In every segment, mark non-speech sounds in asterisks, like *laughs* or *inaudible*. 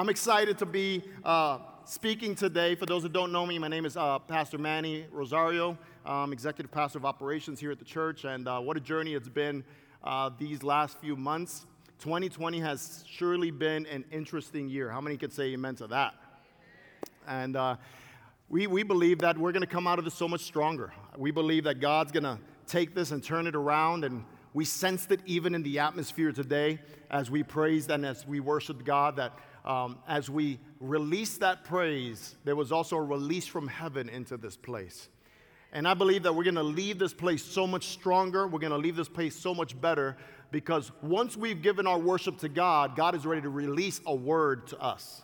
I'm excited to be uh, speaking today. For those who don't know me, my name is uh, Pastor Manny Rosario. I'm executive pastor of operations here at the church, and uh, what a journey it's been uh, these last few months. 2020 has surely been an interesting year. How many could say amen to that? And uh, we, we believe that we're going to come out of this so much stronger. We believe that God's going to take this and turn it around. And we sensed it even in the atmosphere today as we praised and as we worshiped God that um, as we release that praise, there was also a release from heaven into this place. And I believe that we're going to leave this place so much stronger. We're going to leave this place so much better because once we've given our worship to God, God is ready to release a word to us.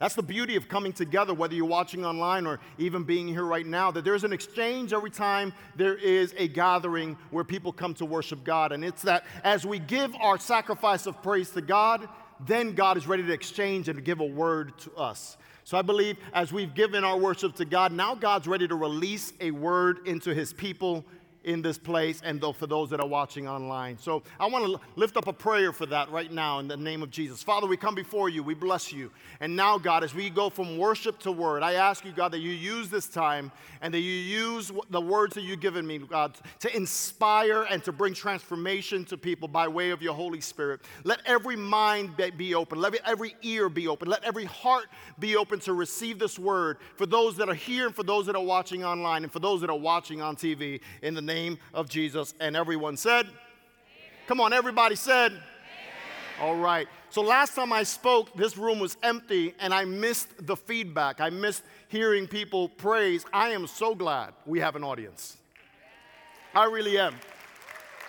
That's the beauty of coming together, whether you're watching online or even being here right now, that there's an exchange every time there is a gathering where people come to worship God. And it's that as we give our sacrifice of praise to God, then God is ready to exchange and give a word to us. So I believe as we've given our worship to God, now God's ready to release a word into his people in this place and though for those that are watching online. So I want to lift up a prayer for that right now in the name of Jesus. Father, we come before you, we bless you. And now, God, as we go from worship to word, I ask you, God, that you use this time and that you use the words that you've given me, God, to inspire and to bring transformation to people by way of your Holy Spirit. Let every mind be open, let every ear be open, let every heart be open to receive this word for those that are here and for those that are watching online and for those that are watching on TV in the name name of Jesus. And everyone said, Amen. Come on, everybody said, Amen. All right. So last time I spoke, this room was empty and I missed the feedback. I missed hearing people praise. I am so glad we have an audience. I really am.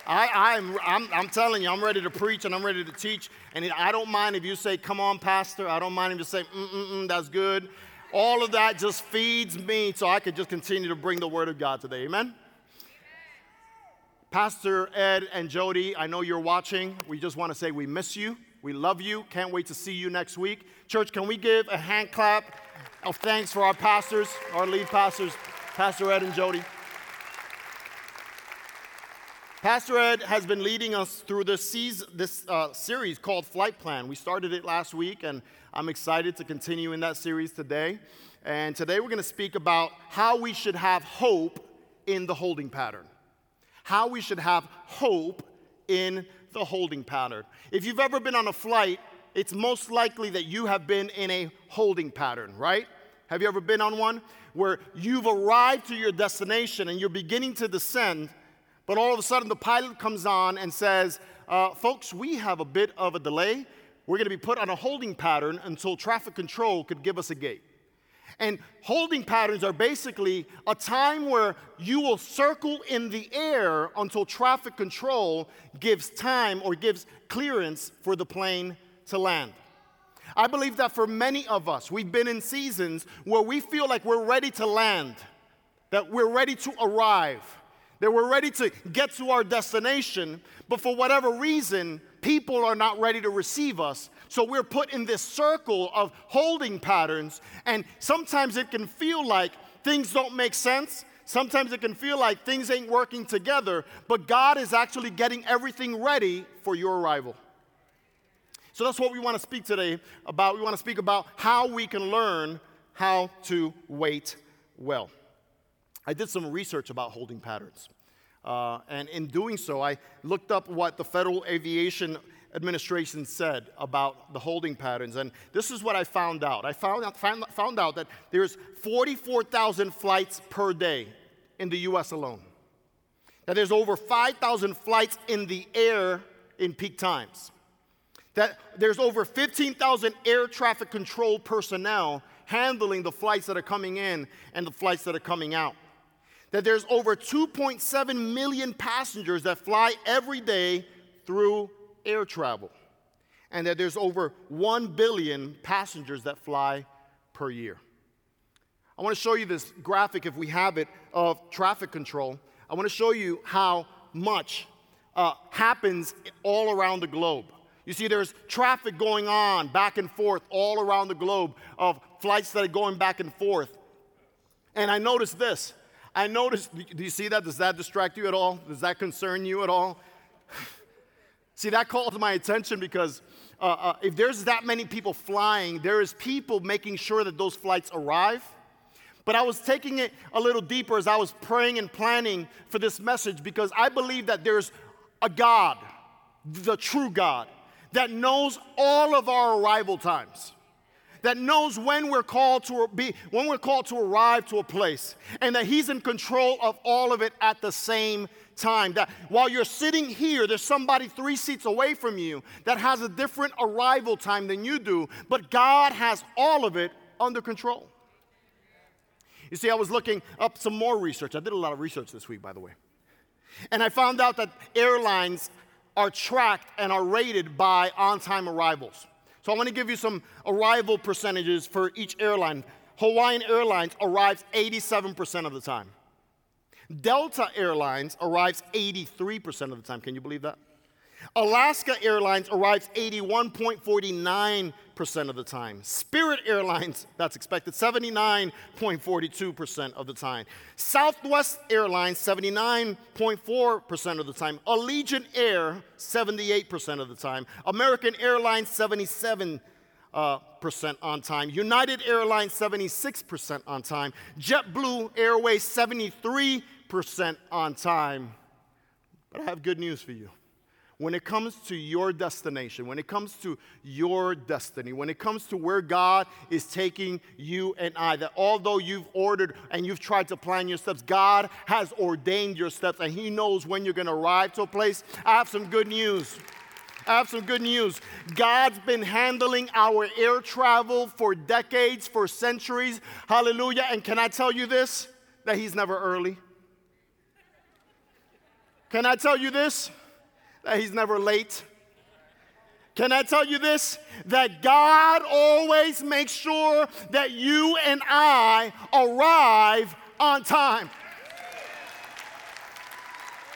I, am I'm, I'm, I'm telling you, I'm ready to preach and I'm ready to teach. And I don't mind if you say, Come on, Pastor. I don't mind if you say, mm, mm, mm, That's good. All of that just feeds me so I could just continue to bring the Word of God today. Amen? Pastor Ed and Jody, I know you're watching. We just want to say we miss you. We love you. Can't wait to see you next week. Church, can we give a hand clap of thanks for our pastors, our lead pastors, Pastor Ed and Jody? Pastor Ed has been leading us through this, this uh, series called Flight Plan. We started it last week, and I'm excited to continue in that series today. And today we're going to speak about how we should have hope in the holding pattern how we should have hope in the holding pattern. If you've ever been on a flight, it's most likely that you have been in a holding pattern, right? Have you ever been on one where you've arrived to your destination and you're beginning to descend, but all of a sudden the pilot comes on and says, uh, Folks, we have a bit of a delay. We're going to be put on a holding pattern until traffic control could give us a gate. And holding patterns are basically a time where you will circle in the air until traffic control gives time or gives clearance for the plane to land. I believe that for many of us, we've been in seasons where we feel like we're ready to land, that we're ready to arrive, that we're ready to get to our destination, but for whatever reason, people are not ready to receive us. So we're put in this circle of holding patterns, and sometimes it can feel like things don't make sense. Sometimes it can feel like things ain't working together, but God is actually getting everything ready for your arrival. So that's what we want to speak today about. We want to speak about how we can learn how to wait well. I did some research about holding patterns. Uh, and in doing so, I looked up what the Federal Aviation Administration said about the holding patterns. And this is what I found out. I found out, found, found out that there's 44,000 flights per day in the US alone. That there's over 5,000 flights in the air in peak times. That there's over 15,000 air traffic control personnel handling the flights that are coming in and the flights that are coming out that there's over 2.7 million passengers that fly every day through air travel, and that there's over 1 billion passengers that fly per year. I want to show you this graphic, if we have it, of traffic control. I want to show you how much uh, happens all around the globe. You see, there's traffic going on back and forth all around the globe of flights that are going back and forth. And I noticed this I noticed, do you see that? Does that distract you at all? Does that concern you at all? See, that called to my attention because uh, uh, if there's that many people flying, there is people making sure that those flights arrive. But I was taking it a little deeper as I was praying and planning for this message because I believe that there's a God, the true God, that knows all of our arrival times that knows when we're called to be when we're called to arrive to a place and that he's in control of all of it at the same time that while you're sitting here there's somebody 3 seats away from you that has a different arrival time than you do but God has all of it under control you see I was looking up some more research I did a lot of research this week by the way and I found out that airlines are tracked and are rated by on time arrivals so I want to give you some arrival percentages for each airline. Hawaiian Airlines arrives 87% of the time. Delta Airlines arrives 83% of the time. Can you believe that? Alaska Airlines arrives 81.49% of the time. Spirit Airlines, that's expected, 79.42% of the time. Southwest Airlines, 79.4% of the time. Allegiant Air, 78% of the time. American Airlines, 77 uh, percent on time. United Airlines, 76% on time. JetBlue Airways, 73% on time. But I have good news for you when it comes to your destination, when it comes to your destiny, when it comes to where God is taking you and I, that although you've ordered and you've tried to plan your steps, God has ordained your steps and He knows when you're to arrive to a place. I have some good news. I have some good news. God's been handling our air travel for decades, for centuries. Hallelujah. And can I tell you this? That He's never early. Can I tell you this? that He's never late. Can I tell you this? That God always makes sure that you and I arrive on time.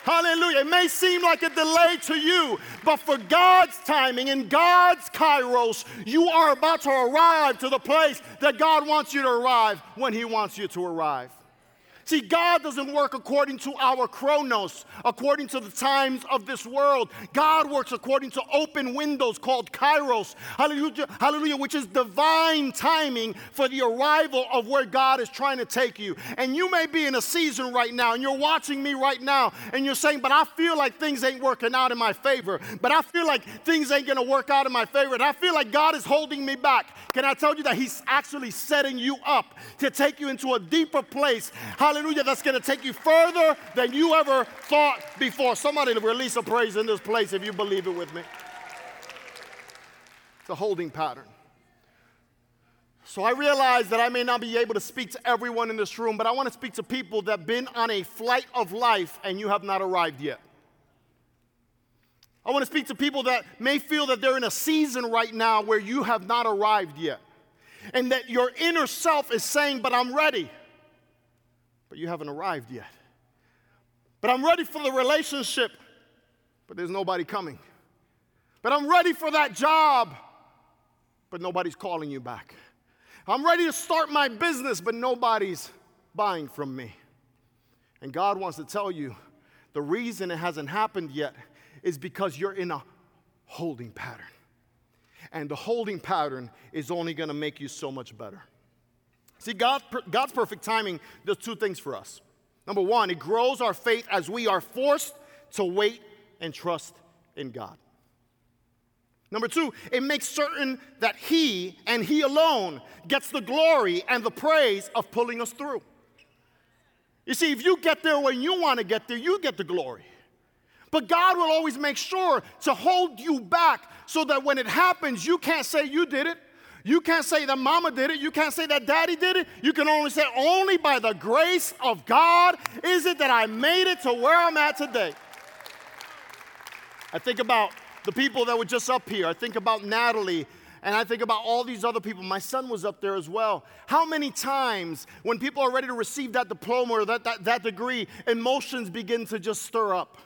Hallelujah. It may seem like a delay to you, but for God's timing and God's kairos, you are about to arrive to the place that God wants you to arrive when He wants you to arrive. See, God doesn't work according to our chronos, according to the times of this world. God works according to open windows called kairos, hallelujah, hallelujah, which is divine timing for the arrival of where God is trying to take you. And you may be in a season right now, and you're watching me right now, and you're saying, But I feel like things ain't working out in my favor. But I feel like things ain't gonna work out in my favor. And I feel like God is holding me back. Can I tell you that He's actually setting you up to take you into a deeper place? Hallelujah hallelujah, that's going to take you further than you ever thought before. Somebody release a praise in this place if you believe it with me. It's a holding pattern. So I realize that I may not be able to speak to everyone in this room, but I want to speak to people that have been on a flight of life and you have not arrived yet. I want to speak to people that may feel that they're in a season right now where you have not arrived yet. And that your inner self is saying, But I'm ready but you haven't arrived yet. But I'm ready for the relationship, but there's nobody coming. But I'm ready for that job, but nobody's calling you back. I'm ready to start my business, but nobody's buying from me. And God wants to tell you the reason it hasn't happened yet is because you're in a holding pattern. And the holding pattern is only to make you so much better. See, God, God's perfect timing does two things for us. Number one, it grows our faith as we are forced to wait and trust in God. Number two, it makes certain that He and He alone gets the glory and the praise of pulling us through. You see, if you get there when you want to get there, you get the glory. But God will always make sure to hold you back so that when it happens, you can't say you did it. You can't say that mama did it. You can't say that daddy did it. You can only say, only by the grace of God is it that I made it to where I'm at today. I think about the people that were just up here. I think about Natalie and I think about all these other people. My son was up there as well. How many times, when people are ready to receive that diploma or that, that, that degree, emotions begin to just stir up,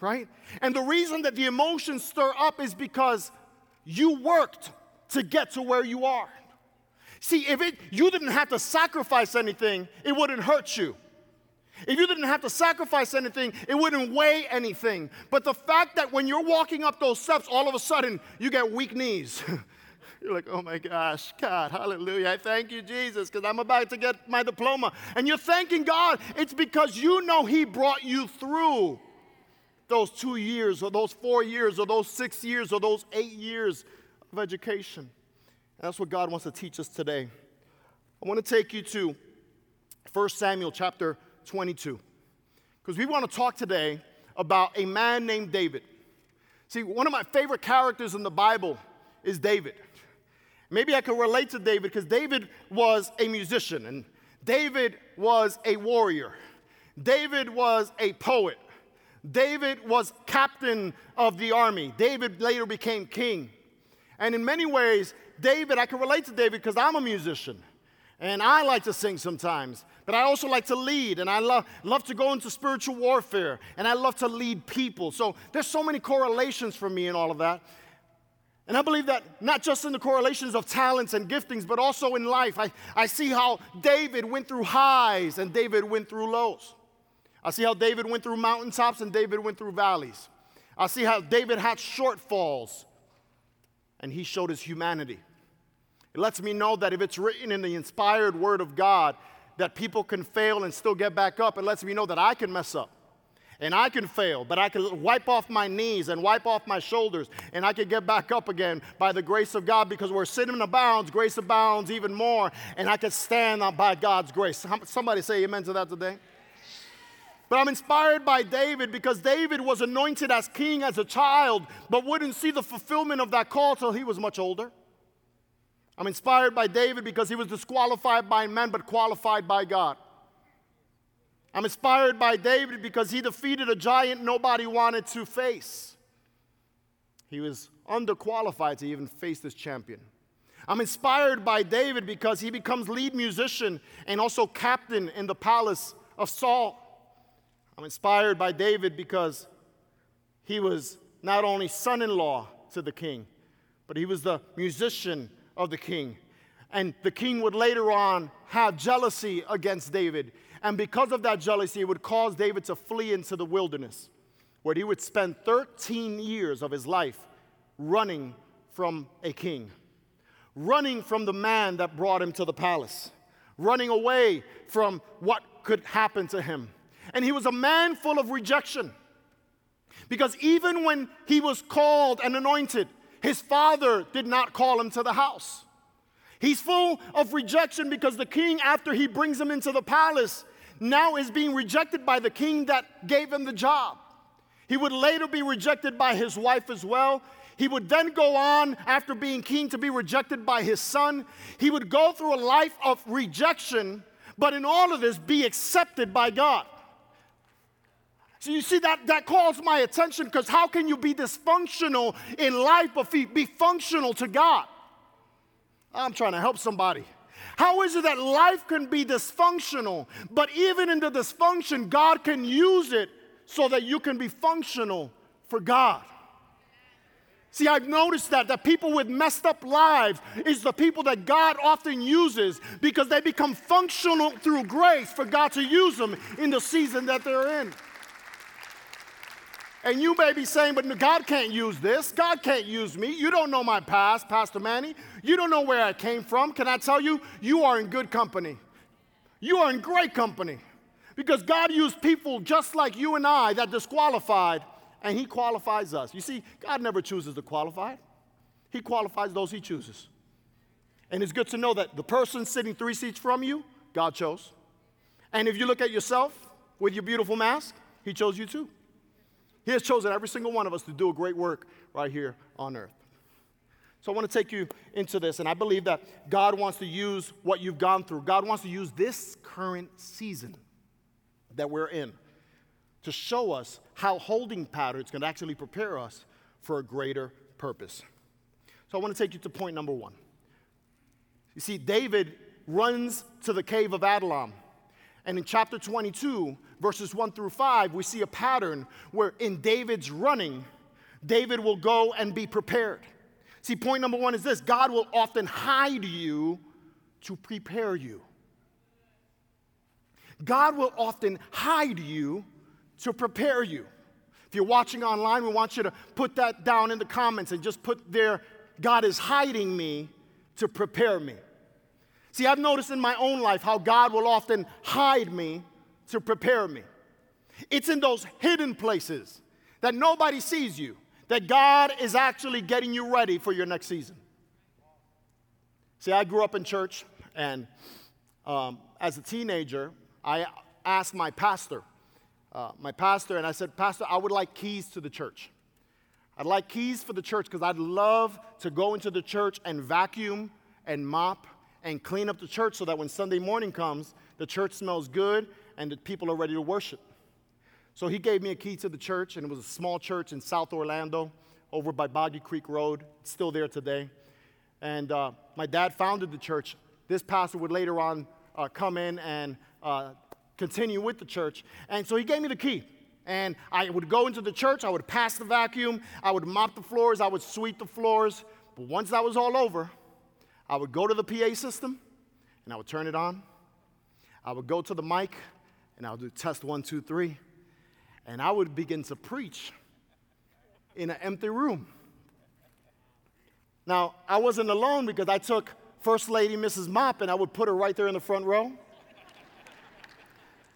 right? And the reason that the emotions stir up is because you worked to get to where you are. See, if it, you didn't have to sacrifice anything, it wouldn't hurt you. If you didn't have to sacrifice anything, it wouldn't weigh anything. But the fact that when you're walking up those steps, all of a sudden you get weak knees. *laughs* You're like, oh my gosh, God, hallelujah. I thank you, Jesus, because I'm about to get my diploma. And you're thanking God. It's because you know He brought you through those two years, or those four years, or those six years, or those eight years of education. And that's what God wants to teach us today. I want to take you to 1 Samuel chapter 22. Because we want to talk today about a man named David. See, one of my favorite characters in the Bible is David. Maybe I can relate to David because David was a musician and David was a warrior. David was a poet. David was captain of the army. David later became king. And in many ways, David, I can relate to David because I'm a musician. And I like to sing sometimes, but I also like to lead, and I love, love to go into spiritual warfare, and I love to lead people. So there's so many correlations for me in all of that. And I believe that not just in the correlations of talents and giftings, but also in life. I, I see how David went through highs and David went through lows. I see how David went through mountaintops and David went through valleys. I see how David had shortfalls and he showed his humanity. It lets me know that if it's written in the inspired word of God, that people can fail and still get back up. It lets me know that I can mess up and I can fail, but I can wipe off my knees and wipe off my shoulders, and I can get back up again by the grace of God because where sin abounds, grace abounds even more, and I can stand by God's grace. Somebody say amen to that today. But I'm inspired by David because David was anointed as king as a child, but wouldn't see the fulfillment of that call till he was much older. I'm inspired by David because he was disqualified by men but qualified by God. I'm inspired by David because he defeated a giant nobody wanted to face. He was underqualified to even face this champion. I'm inspired by David because he becomes lead musician and also captain in the palace of Saul. I'm inspired by David because he was not only son in law to the king, but he was the musician of the king. And the king would later on have jealousy against David. And because of that jealousy, it would cause David to flee into the wilderness, where he would spend 13 years of his life running from a king, running from the man that brought him to the palace, running away from what could happen to him. And he was a man full of rejection. Because even when he was called and anointed, his father did not call him to the house. He's full of rejection because the king, after he brings him into the palace, now is being rejected by the king that gave him the job. He would later be rejected by his wife as well. He would then go on, after being king, to be rejected by his son. He would go through a life of rejection, but in all of this, be accepted by God. So you see, that, that calls my attention because how can you be dysfunctional in life but be functional to God? I'm trying to help somebody. How is it that life can be dysfunctional, but even in the dysfunction, God can use it so that you can be functional for God? See, I've noticed that that people with messed up lives is the people that God often uses because they become functional through grace for God to use them in the season that they're in. And you may be saying, but God can't use this. God can't use me. You don't know my past, Pastor Manny. You don't know where I came from. Can I tell you? You are in good company. You are in great company. Because God used people just like you and I that disqualified, and He qualifies us. You see, God never chooses the qualified, He qualifies those He chooses. And it's good to know that the person sitting three seats from you, God chose. And if you look at yourself with your beautiful mask, He chose you too. He has chosen every single one of us to do a great work right here on earth. So I want to take you into this, and I believe that God wants to use what you've gone through. God wants to use this current season that we're in to show us how holding patterns can actually prepare us for a greater purpose. So I want to take you to point number one. You see, David runs to the cave of Adullam. And in chapter 22, verses 1 through 5, we see a pattern where in David's running, David will go and be prepared. See, point number one is this God will often hide you to prepare you. God will often hide you to prepare you. If you're watching online, we want you to put that down in the comments and just put there, God is hiding me to prepare me. See, I've noticed in my own life how God will often hide me to prepare me. It's in those hidden places that nobody sees you that God is actually getting you ready for your next season. See, I grew up in church, and um, as a teenager, I asked my pastor, uh, my pastor, and I said, Pastor, I would like keys to the church. I'd like keys for the church because I'd love to go into the church and vacuum and mop and clean up the church so that when Sunday morning comes, the church smells good and the people are ready to worship. So he gave me a key to the church, and it was a small church in South Orlando over by Boggy Creek Road. It's still there today. And uh, my dad founded the church. This pastor would later on uh, come in and uh, continue with the church. And so he gave me the key. And I would go into the church, I would pass the vacuum, I would mop the floors, I would sweep the floors. But once that was all over, I would go to the PA system and I would turn it on. I would go to the mic and I would do test one, two, three and I would begin to preach in an empty room. Now, I wasn't alone because I took First Lady Mrs. Mop and I would put her right there in the front row.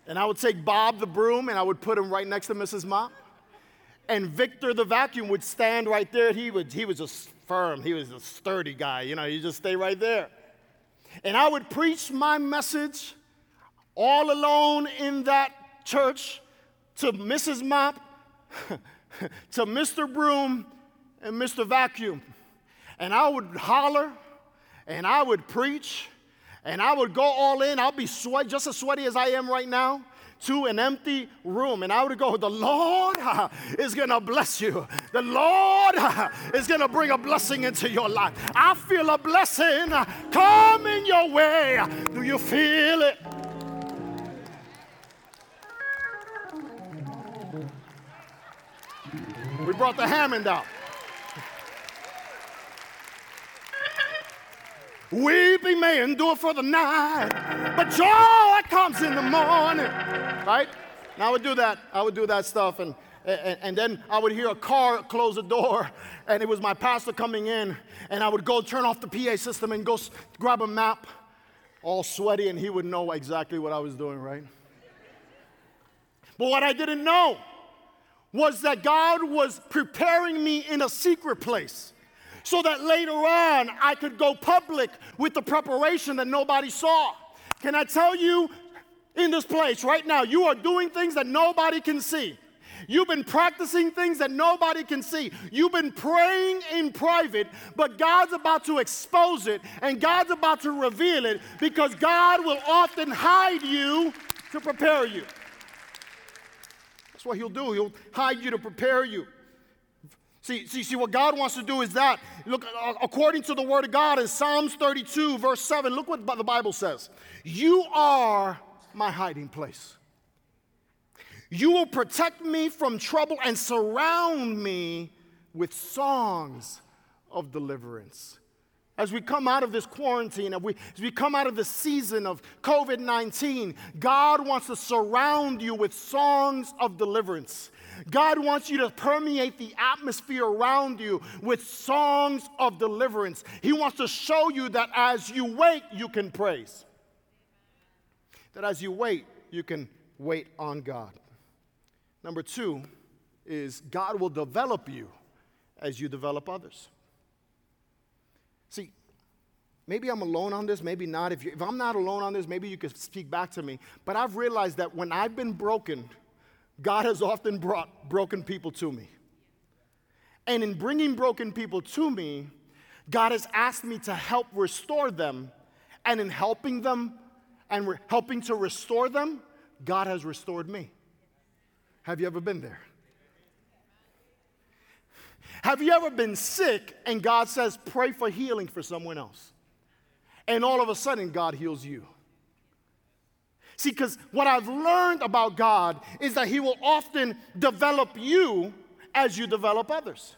And I would take Bob the broom and I would put him right next to Mrs. Mop. And Victor the vacuum would stand right there. He, would, he was just firm, he was a sturdy guy, you know, he just stay right there. And I would preach my message all alone in that church to Mrs. Mop, *laughs* to Mr. Broom, and Mr. Vacuum. And I would holler, and I would preach, and I would go all in. I'll be sweat, just as sweaty as I am right now to an empty room and I would go, The Lord *laughs* is gonna bless you. The Lord *laughs* is gonna bring a blessing into your life. I feel a blessing uh, coming your way. Do you feel it? We brought the Hammond out. Weeping may endure for the night, but joy comes in the morning. Right? And I would do that. I would do that stuff. And, and, and, then I would hear a car close the door, and it was my pastor coming in. And I would go turn off the PA system and go grab a map, all sweaty, and he would know exactly what I was doing, right? But what I didn't know was that God was preparing me in a secret place so that later on I could go public with the preparation that nobody saw. Can I tell you in this place right now, you are doing things that nobody can see. You've been practicing things that nobody can see. You've been praying in private, but God's about to expose it and God's about to reveal it because God will often hide you to prepare you. That's what he'll do. He'll hide you to prepare you. See, see, see, what God wants to do is that. Look, uh, according to the word of God in Psalms 32, verse 7, look what the Bible says. You are my hiding place. You will protect me from trouble and surround me with songs of deliverance. As we come out of this quarantine, as we, as we come out of the season of COVID 19, God wants to surround you with songs of deliverance. God wants you to permeate the atmosphere around you with songs of deliverance. He wants to show you that as you wait, you can praise. That as you wait, you can wait on God. Number two is God will develop you as you develop others. See, maybe I'm alone on this, maybe not. If, if I'm not alone on this, maybe you could speak back to me. But I've realized that when I've been broken, God has often brought broken people to me. And in bringing broken people to me, God has asked me to help restore them. And in helping them and re- helping to restore them, God has restored me. Have you ever been there? Have you ever been sick and God says, pray for healing for someone else? And all of a sudden, God heals you. See, because what I've learned about God is that He will often develop you as you develop others.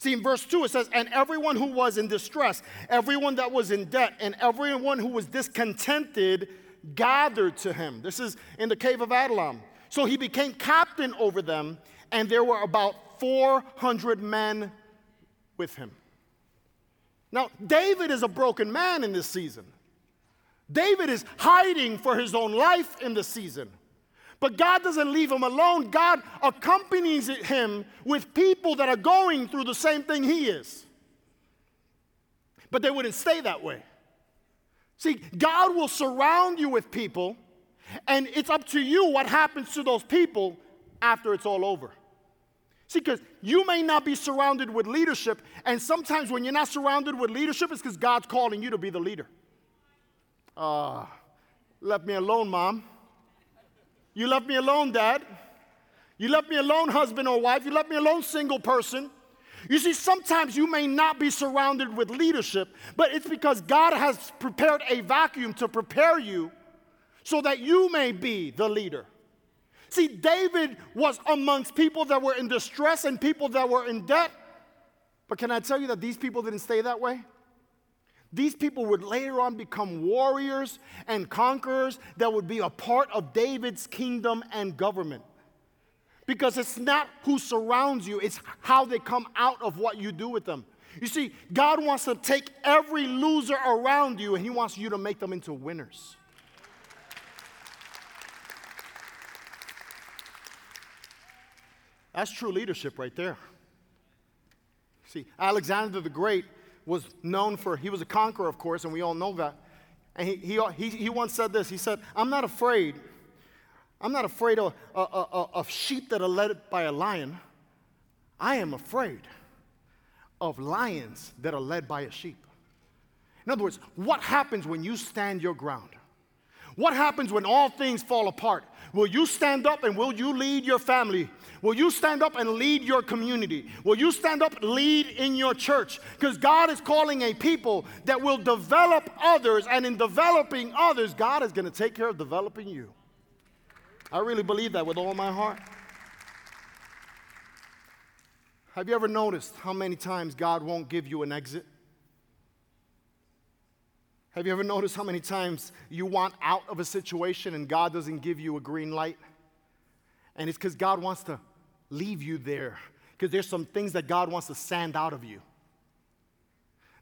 See, in verse 2, it says, And everyone who was in distress, everyone that was in debt, and everyone who was discontented gathered to him. This is in the cave of Adullam. So he became captain over them, and there were about 400 men with him. Now, David is a broken man in this season. David is hiding for his own life in the season. But God doesn't leave him alone. God accompanies him with people that are going through the same thing he is. But they wouldn't stay that way. See, God will surround you with people, and it's up to you what happens to those people after it's all over. See, because you may not be surrounded with leadership, and sometimes when you're not surrounded with leadership, it's because God's calling you to be the leader. Ah, left me alone, mom. You left me alone, dad. You left me alone, husband or wife. You left me alone, single person. You see, sometimes you may not be surrounded with leadership, but it's because God has prepared a vacuum to prepare you so that you may be the leader. See, David was amongst people that were in distress and people that were in debt. But can I tell you that these people didn't stay that way? These people would later on become warriors and conquerors that would be a part of David's kingdom and government. Because it's not who surrounds you, it's how they come out of what you do with them. You see, God wants to take every loser around you and He wants you to make them into winners. That's true leadership right there. See, Alexander the Great was known for, he was a conqueror, of course, and we all know that. And he, he, he, he once said this He said, I'm not afraid. I'm not afraid of, of, of sheep that are led by a lion. I am afraid of lions that are led by a sheep. In other words, what happens when you stand your ground? What happens when all things fall apart? Will you stand up and will you lead your family? Will you stand up and lead your community? Will you stand up and lead in your church? Because God is calling a people that will develop others, and in developing others, God is going to take care of developing you. I really believe that with all my heart. Have you ever noticed how many times God won't give you an exit? Have you ever noticed how many times you want out of a situation and God doesn't give you a green light? And it's because God wants to leave you there, because there's some things that God wants to sand out of you.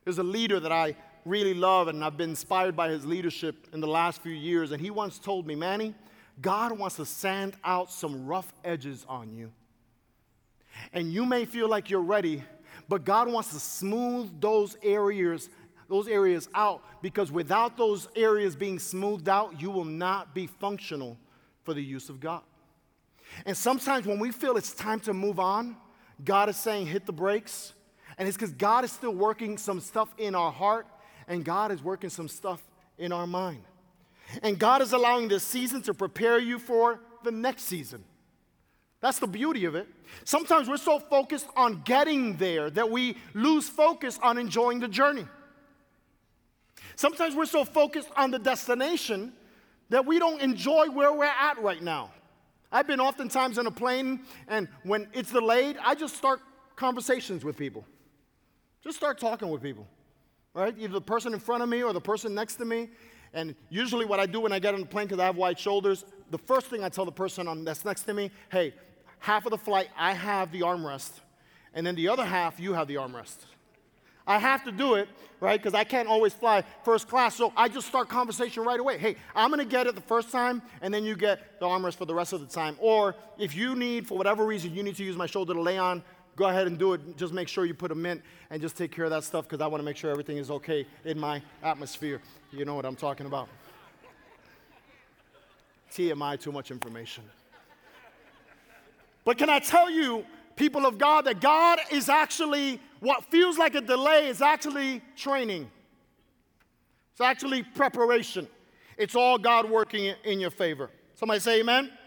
There's a leader that I really love, and I've been inspired by his leadership in the last few years, and he once told me, Manny, God wants to sand out some rough edges on you. And you may feel like you're ready, but God wants to smooth those areas those areas out because without those areas being smoothed out, you will not be functional for the use of God. And sometimes when we feel it's time to move on, God is saying, hit the brakes. And it's because God is still working some stuff in our heart, and God is working some stuff in our mind. And God is allowing this season to prepare you for the next season. That's the beauty of it. Sometimes we're so focused on getting there that we lose focus on enjoying the journey. Sometimes we're so focused on the destination that we don't enjoy where we're at right now. I've been oftentimes on a plane, and when it's delayed, I just start conversations with people. Just start talking with people, right? Either the person in front of me or the person next to me. And usually, what I do when I get on the plane, because I have wide shoulders, the first thing I tell the person on, that's next to me, hey, half of the flight, I have the armrest, and then the other half, you have the armrest. I have to do it, right? Because I can't always fly first class. So I just start conversation right away. Hey, I'm going to get it the first time, and then you get the armrest for the rest of the time. Or if you need, for whatever reason, you need to use my shoulder to lay on, go ahead and do it. Just make sure you put a mint and just take care of that stuff because I want to make sure everything is okay in my atmosphere. You know what I'm talking about. TMI, too much information. But can I tell you, people of God, that God is actually, what feels like a delay is actually training. It's actually preparation. It's all God working in your favor. Somebody say amen. amen.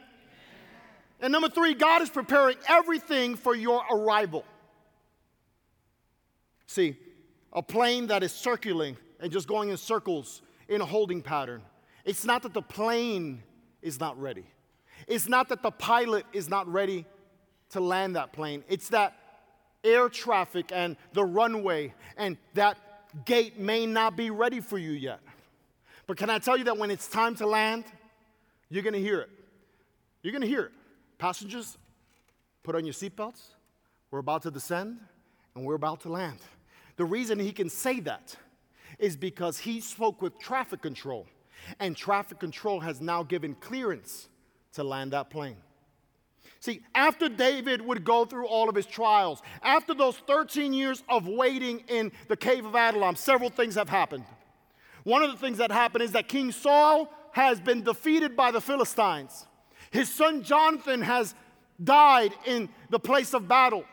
And number three, God is preparing everything for your arrival. See, a plane that is circling and just going in circles in a holding pattern. It's not that the plane is not ready. It's not that the pilot is not ready to land that plane. It's that air traffic and the runway and that gate may not be ready for you yet. But can I tell you that when it's time to land, you're gonna hear it. You're gonna hear it. Passengers, put on your seatbelts. We're about to descend and we're about to land. The reason he can say that is because he spoke with traffic control, and traffic control has now given clearance to land that plane. See, after David would go through all of his trials, after those 13 years of waiting in the cave of Adullam, several things have happened. One of the things that happened is that King Saul has been defeated by the Philistines. His son Jonathan has died in the place of battle.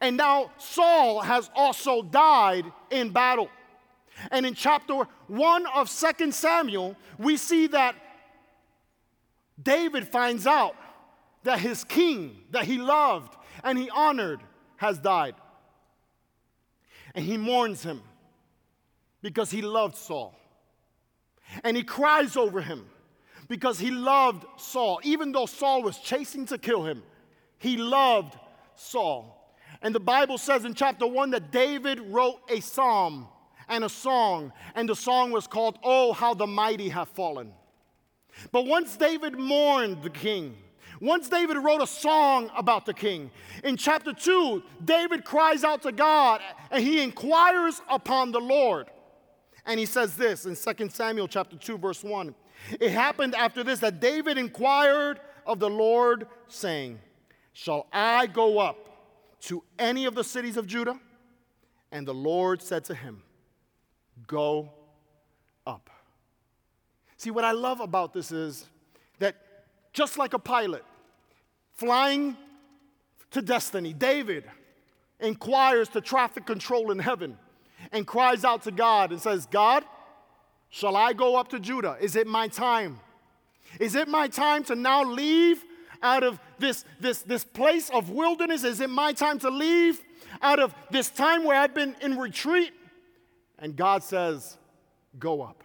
And now Saul has also died in battle. And in chapter 1 of 2 Samuel, we see that David finds out that his king, that he loved and he honored, has died. And he mourns him because he loved Saul. And he cries over him because he loved Saul. Even though Saul was chasing to kill him, he loved Saul. And the Bible says in chapter 1 that David wrote a psalm and a song, and the song was called, Oh, How the Mighty Have Fallen. But once David mourned the king, once David wrote a song about the king. In chapter 2, David cries out to God and he inquires upon the Lord. And he says this in 2 Samuel chapter 2 verse 1. It happened after this that David inquired of the Lord saying, "Shall I go up to any of the cities of Judah?" And the Lord said to him, "Go up." See what I love about this is that just like a pilot, flying to destiny. David inquires to traffic control in heaven and cries out to God and says, God, shall I go up to Judah? Is it my time? Is it my time to now leave out of this, this, this place of wilderness? Is it my time to leave out of this time where I've been in retreat? And God says, Go up.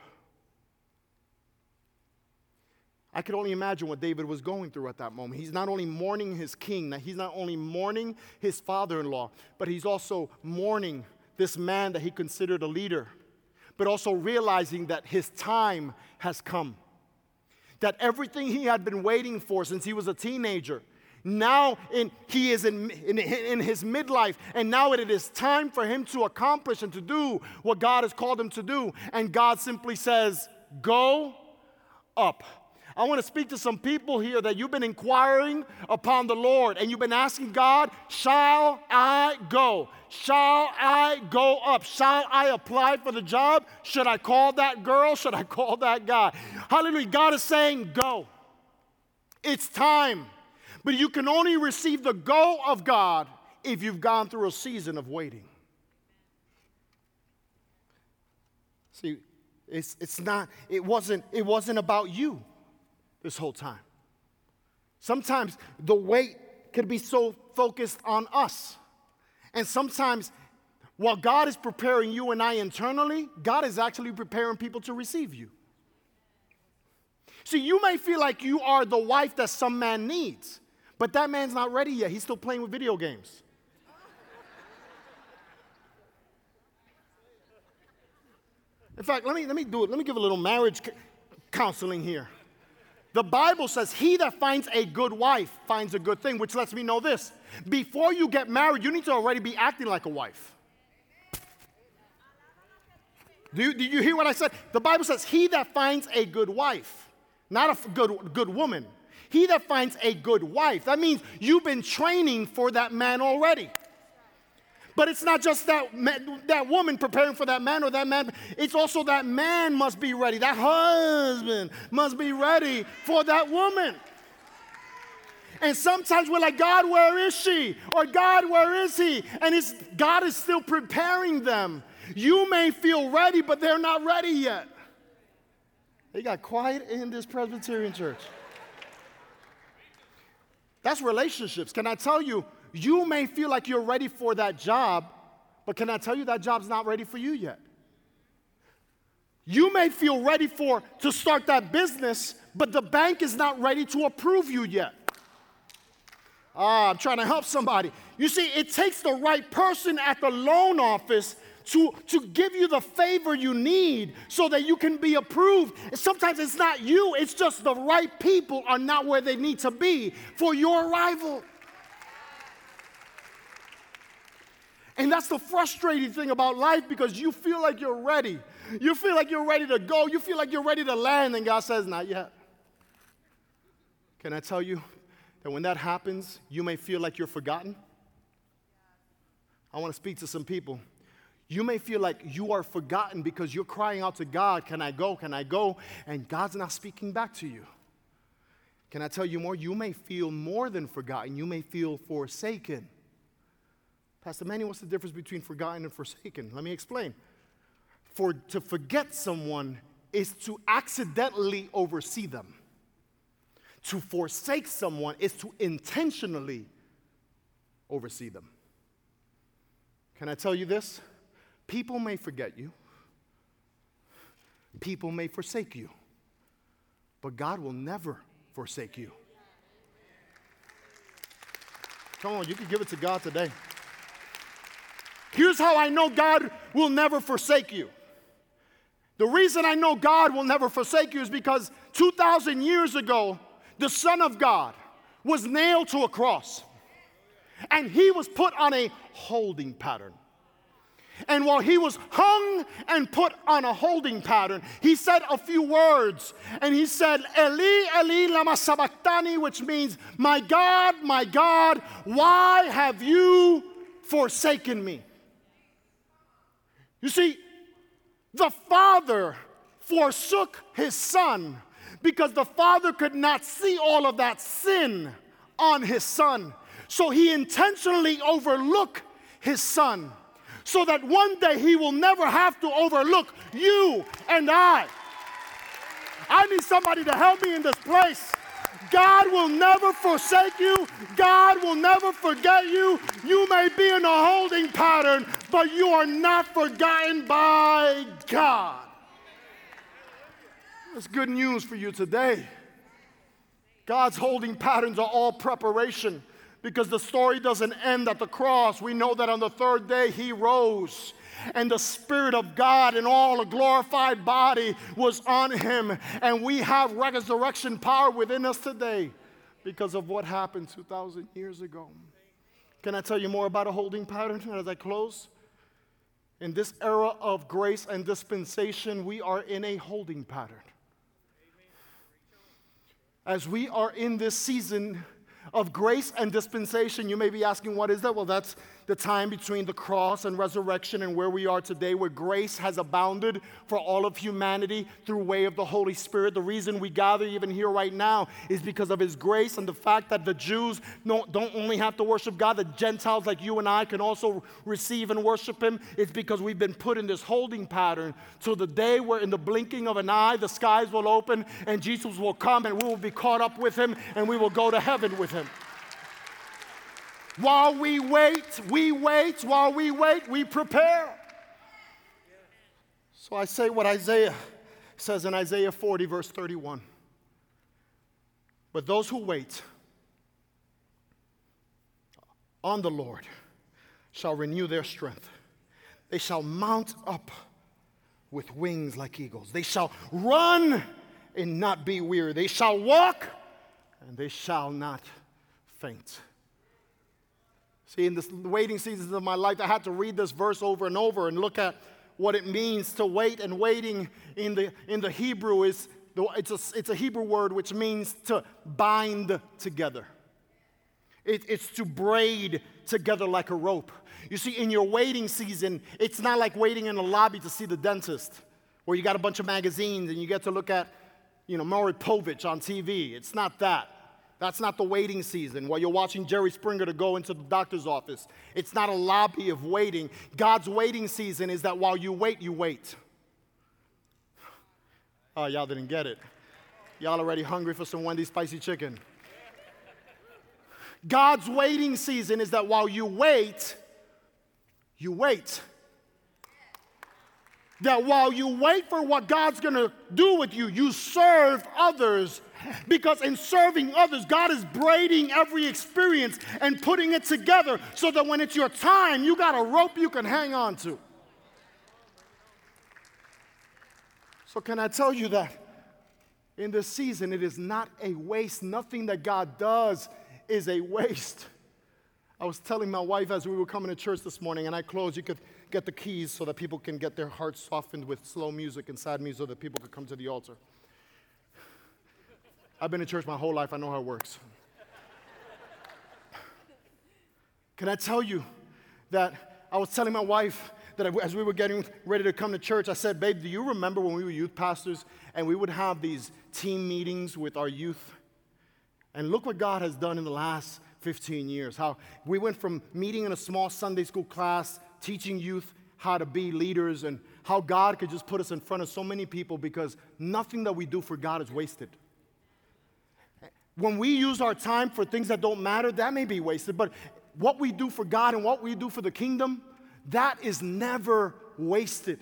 I could only imagine what David was going through at that moment. He's not only mourning his king, he's not only mourning his father in law, but he's also mourning this man that he considered a leader, but also realizing that his time has come. That everything he had been waiting for since he was a teenager, now in, he is in, in, in his midlife, and now it is time for him to accomplish and to do what God has called him to do. And God simply says, Go up. I want to speak to some people here that you've been inquiring upon the Lord and you've been asking God, Shall I go? Shall I go up? Shall I apply for the job? Should I call that girl? Should I *laughs* call that guy? Hallelujah. God is saying, Go. It's time. But you can only receive the go of God if you've gone through a season of waiting. See, it's, it's not, it wasn't, it wasn't about you this whole time. Sometimes the wait can be so focused on us. And sometimes, while God is preparing you and I internally, God is actually preparing people to receive you. See, you may feel like you are the wife that some man needs, but that man's not ready yet. He's still playing with video games. In fact, let me, let me do it. Let me give a little marriage counseling here. The Bible says, He that finds a good wife finds a good thing, which lets me know this. Before you get married, you need to already be acting like a wife. Do you, did you hear what I said? The Bible says, He that finds a good wife, not a good, good woman, he that finds a good wife. That means you've been training for that man already. But it's not just that, man, that woman preparing for that man or that man. It's also that man must be ready. That husband must be ready for that woman. And sometimes we're like, God, where is she? Or God, where is he? And it's, God is still preparing them. You may feel ready, but they're not ready yet. They got quiet in this Presbyterian church. That's relationships. Can I tell you, you may feel like you're ready for that job, but can I tell you that job's not ready for you yet? You may feel ready for to start that business, but the bank is not ready to approve you yet. Ah, I'm trying to help somebody. You see, it takes the right person at the loan office to, to give you the favor you need so that you can be approved. Sometimes it's not you, it's just the right people are not where they need to be for your arrival. And that's the frustrating thing about life because you feel like you're ready. You feel like you're ready to go. You feel like you're ready to land, and God says, Not yet. Can I tell you that when that happens, you may feel like you're forgotten? I want to speak to some people. You may feel like you are forgotten because you're crying out to God, Can I go? Can I go? And God's not speaking back to you. Can I tell you more? You may feel more than forgotten, you may feel forsaken. Pastor Manny, what's the difference between forgotten and forsaken? Let me explain. For to forget someone is to accidentally oversee them. To forsake someone is to intentionally oversee them. Can I tell you this? People may forget you, people may forsake you, but God will never forsake you. Come on, you can give it to God today. Here's how I know God will never forsake you. The reason I know God will never forsake you is because 2,000 years ago, the Son of God was nailed to a cross and he was put on a holding pattern. And while he was hung and put on a holding pattern, he said a few words. And he said, Eli, Eli, lama sabachthani, which means, My God, my God, why have you forsaken me? You see, the father forsook his son because the father could not see all of that sin on his son. So he intentionally overlooked his son so that one day he will never have to overlook you and I. I need somebody to help me in this place. God will never forsake you. God will never forget you. You may be in a holding pattern, but you are not forgotten by God. That's good news for you today. God's holding patterns are all preparation because the story doesn't end at the cross. We know that on the third day he rose and the Spirit of God in all a glorified body was on him. And we have resurrection power within us today because of what happened 2,000 years ago. Can I tell you more about a holding pattern as I close? In this era of grace and dispensation, we are in a holding pattern. As we are in this season of grace and dispensation, you may be asking, what is that? Well, that's the time between the cross and resurrection and where we are today, where grace has abounded for all of humanity through way of the Holy Spirit. The reason we gather even here right now is because of His grace and the fact that the Jews don't, only have to worship God, the Gentiles like you and I can also receive and worship Him. It's because we've been put in this holding pattern till the day where, in the blinking of an eye, the skies will open and Jesus will come and we will be caught up with Him and we will go to heaven with Him. While we wait, we wait. While we wait, we prepare. So I say what Isaiah says in Isaiah 40, verse 31. But those who wait on the Lord shall renew their strength. They shall mount up with wings like eagles. They shall run and not be weary. They shall walk and they shall not faint. See, in the waiting seasons of my life, I had to read this verse over and over and look at what it means to wait. And waiting in the, in the Hebrew is it's a, it's a Hebrew word which means to bind together. It, it's to braid together like a rope. You see, in your waiting season, it's not like waiting in a lobby to see the dentist, where you got a bunch of magazines and you get to look at, you know, Maury Povich on TV. It's not that. That's not the waiting season while you're watching Jerry Springer to go into the doctor's office. It's not a lobby of waiting. God's waiting season is that while you wait, you wait. Oh, y'all didn't get it. Y'all already hungry for some Wendy's spicy chicken. God's waiting season is that while you wait, you wait. That while you wait for what God's gonna do with you, you serve others because in serving others, God is braiding every experience and putting it together so that when it's your time, you got a rope you can hang on to. So, can I tell you that in this season, it is not a waste. Nothing that God does is a waste. I was telling my wife as we were coming to church this morning, and I closed, you could get the keys so that people can get their hearts softened with slow music and sad music so that people could come to the altar. I've been in church my whole life, I know how it works. Can I tell you that I was telling my wife that as we were getting ready to come to church, I said, Babe, do you remember when we were youth pastors and we would have these team meetings with our youth? And look what God has done in the last 15 years. How we went from meeting in a small Sunday school class, teaching youth how to be leaders, and how God could just put us in front of so many people because nothing that we do for God is wasted. When we use our time for things that don't matter, that may be wasted, but what we do for God and what we do for the kingdom, that is never wasted.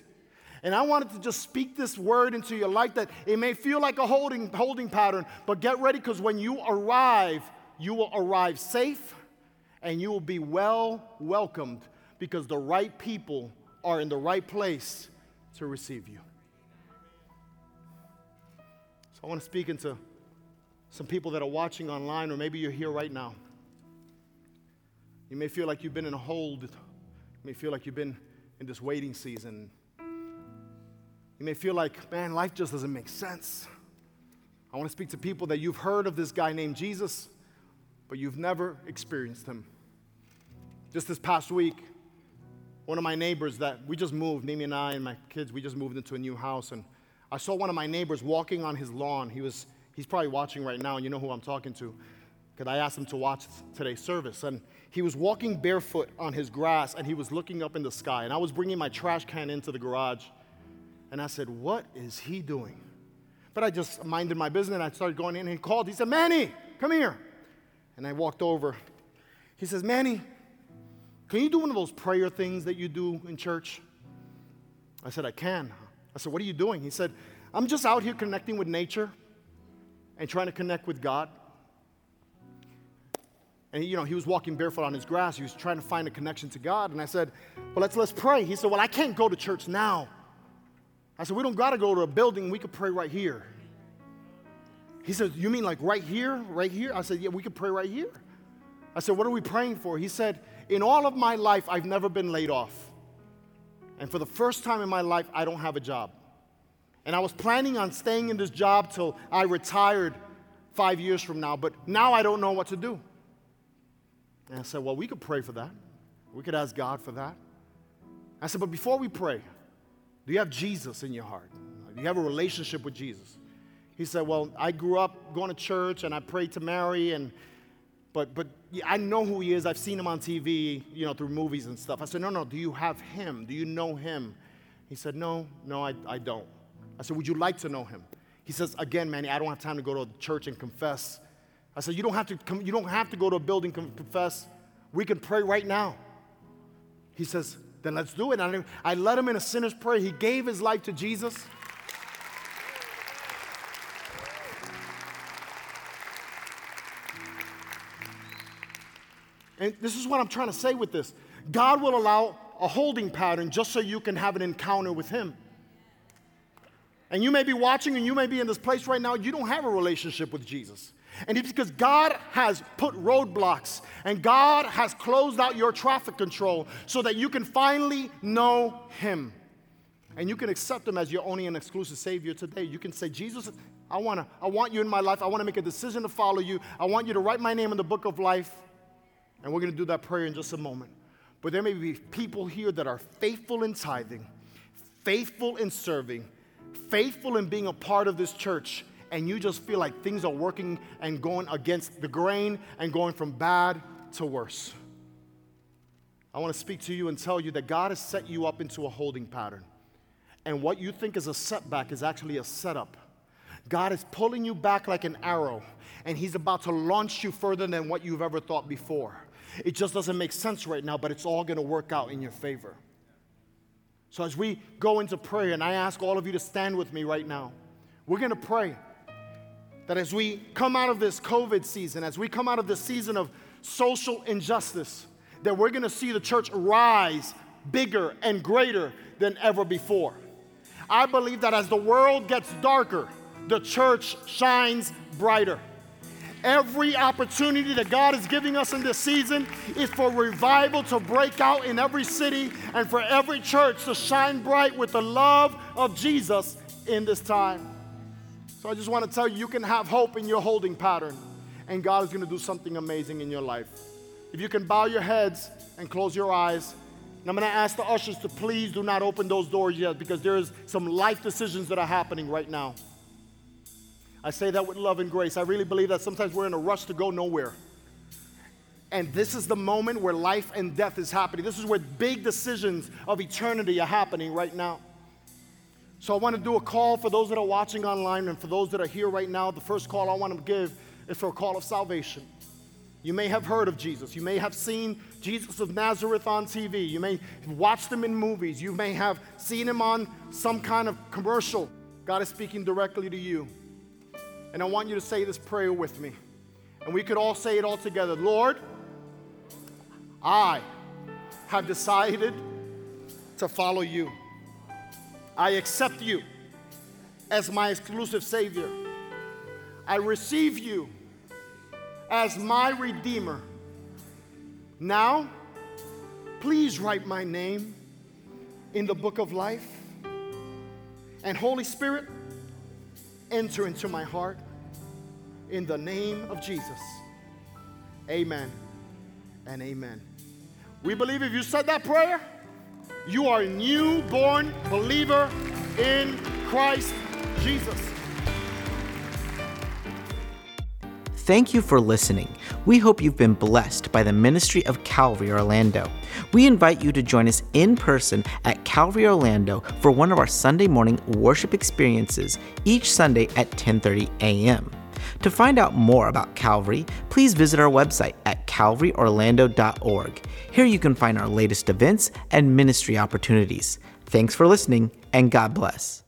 And I wanted to just speak this word into your life that it may feel like a holding, holding pattern, but get ready because when you arrive, you will arrive safe and you will be well welcomed because the right people are in the right place to receive you. So I want to speak into some people that are watching online, or maybe you're here right now. You may feel like you've been in a hold. You may feel like you've been in this waiting season. You may feel like, man, life just doesn't make sense. I want to speak to people that you've heard of this guy named Jesus, but you've never experienced him. Just this past week, one of my neighbors that we just moved, Mimi and I and my kids, we just moved into a new house, and I saw one of my neighbors walking on his lawn. He was, he's probably watching right now, and you know who I'm talking to, because I asked him to watch today's service. And he was walking barefoot on his grass, and he was looking up in the sky. And I was bringing my trash can into the garage, and I said, What is he doing? But I just minded my business, and I started going in, and he called. He said, Manny, come here. And I walked over. He says, Manny, can you do one of those prayer things that you do in church? I said, I can. I said, What are you doing? He said, I'm just out here connecting with nature and trying to connect with God. And you know, he was walking barefoot on his grass. He was trying to find a connection to God. And I said, Well, let's let's pray. He said, Well, I can't go to church now. I said, We don't gotta go to a building, we could pray right here. He said, You mean like right here? Right here? I said, Yeah, we could pray right here. I said, What are we praying for? He said, In all of my life, I've never been laid off. And for the first time in my life, I don't have a job. And I was planning on staying in this job till I retired five years from now, but now I don't know what to do. And I said, Well, we could pray for that. We could ask God for that. I said, But before we pray, do you have Jesus in your heart? Do you have a relationship with Jesus? He said, Well, I grew up going to church and I prayed to Mary, and but but I know who he is. I've seen him on TV, you know, through movies and stuff. I said, No, no, do you have him? Do you know him? He said, No, no, I, I don't. I said, Would you like to know him? He says, Again, Manny, I don't have time to go to church and confess. I said, You don't have to, you don't have to go to a building and confess. We can pray right now. He says, Then let's do it. I led him in a sinner's prayer. He gave his life to Jesus. And this is what I'm trying to say with this God will allow a holding pattern just so you can have an encounter with Him. And you may be watching and you may be in this place right now, you don't have a relationship with Jesus. And it's because God has put roadblocks and God has closed out your traffic control so that you can finally know Him. And you can accept Him as your only and exclusive Savior today. You can say, Jesus, I, wanna, I want you in my life. I want to make a decision to follow you. I want you to write my name in the book of life. And we're going to do that prayer in just a moment. But there may be people here that are faithful in tithing, faithful in serving, faithful in being a part of this church, and you just feel like things are working and going against the grain and going from bad to worse. I want to speak to you and tell you that God has set you up into a holding pattern. And what you think is a setback is actually a setup. God is pulling you back like an arrow, and He's about to launch you further than what you've ever thought before. It just doesn't make sense right now, but it's all going to work out in your favor. So, as we go into prayer, and I ask all of you to stand with me right now, we're going to pray that as we come out of this COVID season, as we come out of this season of social injustice, that we're going to see the church rise bigger and greater than ever before. I believe that as the world gets darker, the church shines brighter. Every opportunity that God is giving us in this season is for revival to break out in every city and for every church to shine bright with the love of Jesus in this time. So I just want to tell you, you can have hope in your holding pattern, and God is going to do something amazing in your life. If you can bow your heads and close your eyes, and I'm going to ask the ushers to please do not open those doors yet because there's some life decisions that are happening right now. I say that with love and grace. I really believe that sometimes we're in a rush to go nowhere. And this is the moment where life and death is happening. This is where big decisions of eternity are happening right now. So I want to do a call for those that are watching online and for those that are here right now. The first call I want to give is for a call of salvation. You may have heard of Jesus. You may have seen Jesus of Nazareth on TV. You may have watched him in movies. You may have seen him on some kind of commercial. God is speaking directly to you. And I want you to say this prayer with me. And we could all say it all together Lord, I have decided to follow you. I accept you as my exclusive Savior. I receive you as my Redeemer. Now, please write my name in the book of life. And Holy Spirit, enter into my heart in the name of Jesus. Amen and amen. We believe if you said that prayer, you are a newborn believer in Christ Jesus. Thank you for listening. We hope you've been blessed by the ministry of Calvary Orlando. We invite you to join us in person at Calvary Orlando for one of our Sunday morning worship experiences each Sunday at 10:30 a.m. To find out more about Calvary, please visit our website at calvaryorlando.org. Here you can find our latest events and ministry opportunities. Thanks for listening, and God bless.